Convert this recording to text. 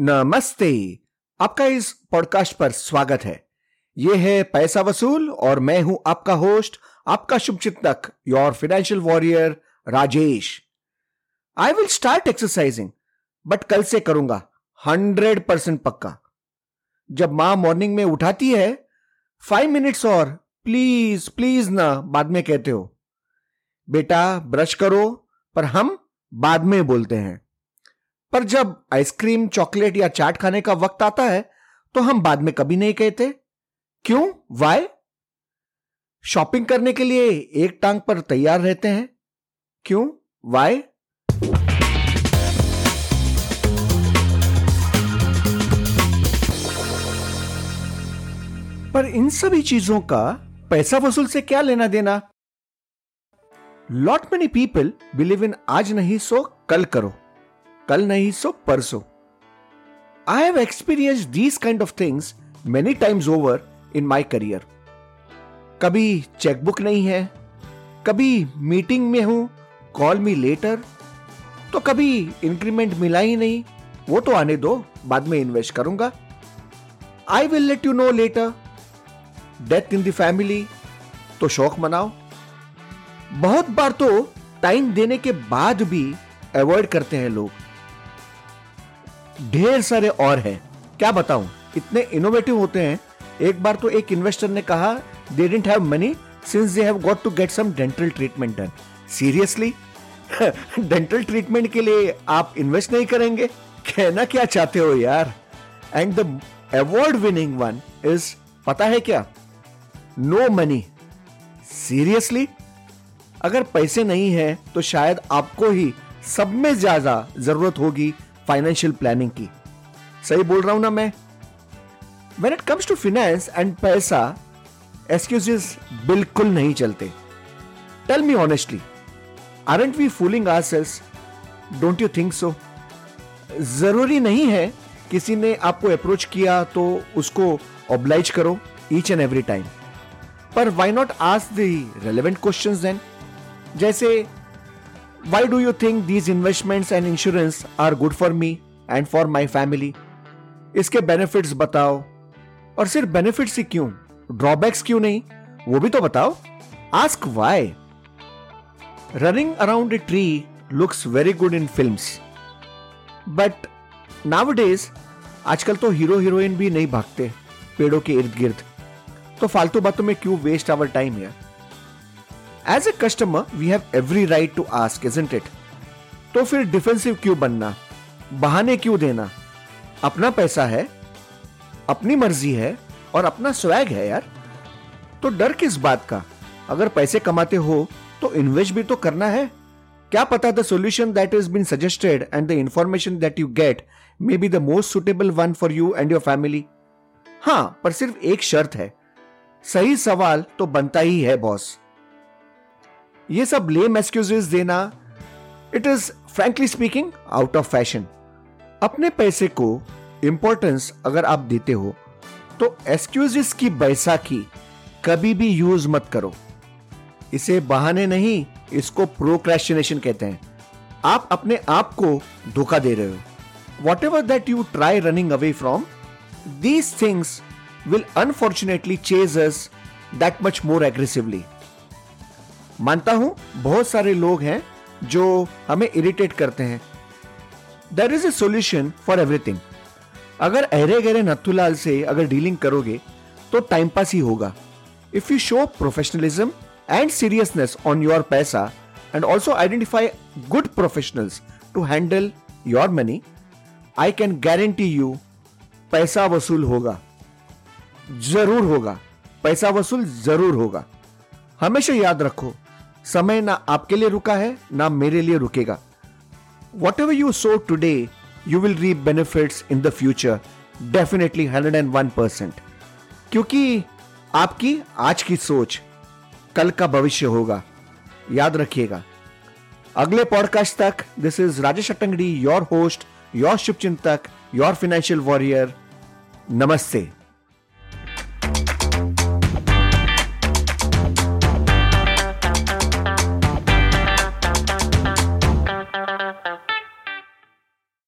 नमस्ते। आपका इस पॉडकास्ट पर स्वागत है। यह है पैसा वसूल और मैं हूँ आपका होस्ट, आपका शुभ चिंतक your financial warrior Rajesh. I will start exercising but कल से करूँगा हंड्रेड परसेंट पक्का। जब माँ मॉर्निंग में उठाती है फाइव मिनट्स और प्लीज़ प्लीज़ ना, बाद में कहते हो, बेटा ब्रश करो, पर हम बाद में बोलते हैं। पर जब आइसक्रीम, चॉकलेट या चाट खाने का वक्त आता है तो हम बाद में कभी नहीं कहते। क्यों? वाई शॉपिंग करने के लिए एक टांग पर तैयार रहते हैं। क्यों? वाई पर इन सभी चीज़ों का पैसा वसूल से क्या लेना देना? Lot many people believe in आज नहीं सो कल करो। कल नहीं, सो परसों। I have experience these kind of things many times over in my career कभी चेकबुक नहीं है, कभी मीटिंग में हूँ कॉल मी लेटर तो कभी इंक्रीमेंट मिला ही नहीं, वो तो आने दो, बाद में इन्वेस्ट करूँगा। I will let you know later death in family तो शौक मनाओ। बहुत बार तो टाइम देने के बाद भी अवॉइड करते हैं लोग। ढेर सारे और हैं। क्या बताऊँ? इतने इनोवेटिव होते हैं। एक बार तो एक इन्वेस्टर ने कहा they don't have money since they have got to get some dental treatment done seriously dental treatment के लिए आप इन्वेस्ट नहीं करेंगे? कहना क्या चाहते हो यार? And the award winning one is पता है क्या? नो मनी सीरियसली अगर पैसे नहीं है तो शायद आपको ही सब में ज़्यादा ज़रूरत होगी फाइनेंशियल प्लानिंग की। सही बोल रहा हूँ ना मैं? When it comes to finance and पैसा एक्सक्यूजेस बिल्कुल नहीं चलते। Tell me honestly aren't we fooling ourselves don't you think so ज़रूरी नहीं है किसी ने आपको अप्रोच किया तो उसको ऑब्लाइज करो ईच एंड एवरी टाइम पर why not ask the relevant question then जैसे Why do you think these investments and insurance are good for me and for my family? इसके बेनिफिट्स बताओ। और सिर्फ़ बेनिफिट्स ही क्यों? ड्रॉबैक्स क्यों नहीं? वो भी तो बताओ। Ask why running around a tree looks very good in films but nowadays आजकल तो हीरो हीरोइन भी नहीं भागते। पेड़ों के इर्द गिर्द तो फालतू बातों में क्यों वेस्ट आवर टाइम यार? As a customer we have every right to ask isn't it तो फिर डिफेंसिव क्यों बनना? बहाने क्यों देना? अपना पैसा है, अपनी मर्ज़ी है, और अपना स्वैग है यार। तो डर किस बात का? अगर पैसे कमाते हो तो इन्वेस्ट भी तो करना है। क्या पता the solution that is been suggested and the information that you get may be the most suitable one for you and your family हाँ, पर सिर्फ़ एक शर्त है। सही सवाल तो बनता ही है बॉस ये सब लेम एक्सक्यूजेस देना it is frankly speaking out of fashion अपने पैसे को इंपॉर्टेंस अगर आप देते हो तो एक्सक्यूजेस की बैसाखी कभी भी यूज़ मत करो। इसे बहाने नहीं, इसको प्रोक्रेस्टिनेशन कहते हैं। आप अपने आप को धोखा दे रहे हो। Whatever that you try running away from these things will unfortunately chase us that much more aggressively मानता हूँ, बहुत सारे लोग हैं जो हमें इरिटेट करते हैं। There is a solution for everything अगर अहरे गहरे नथुलाल से अगर डीलिंग करोगे तो टाइम पास ही होगा। If you show professionalism and seriousness on your पैसा and also identify good professionals to handle your money I can guarantee you पैसा वसूल होगा। ज़रूर होगा। पैसा वसूल ज़रूर होगा। हमेशा याद रखो समय ना आपके लिए रुका है, ना मेरे लिए रुकेगा। Whatever you sow today you will reap benefits in the future definitely hundred and one percent क्योंकि आपकी आज की सोच कल का भविष्य होगा। याद रखिएगा। अगले पॉडकास्ट तक this is Rajesh Atangadi your host your शुभ चिंतक योर फाइनेंशियल वॉरियर नमस्ते।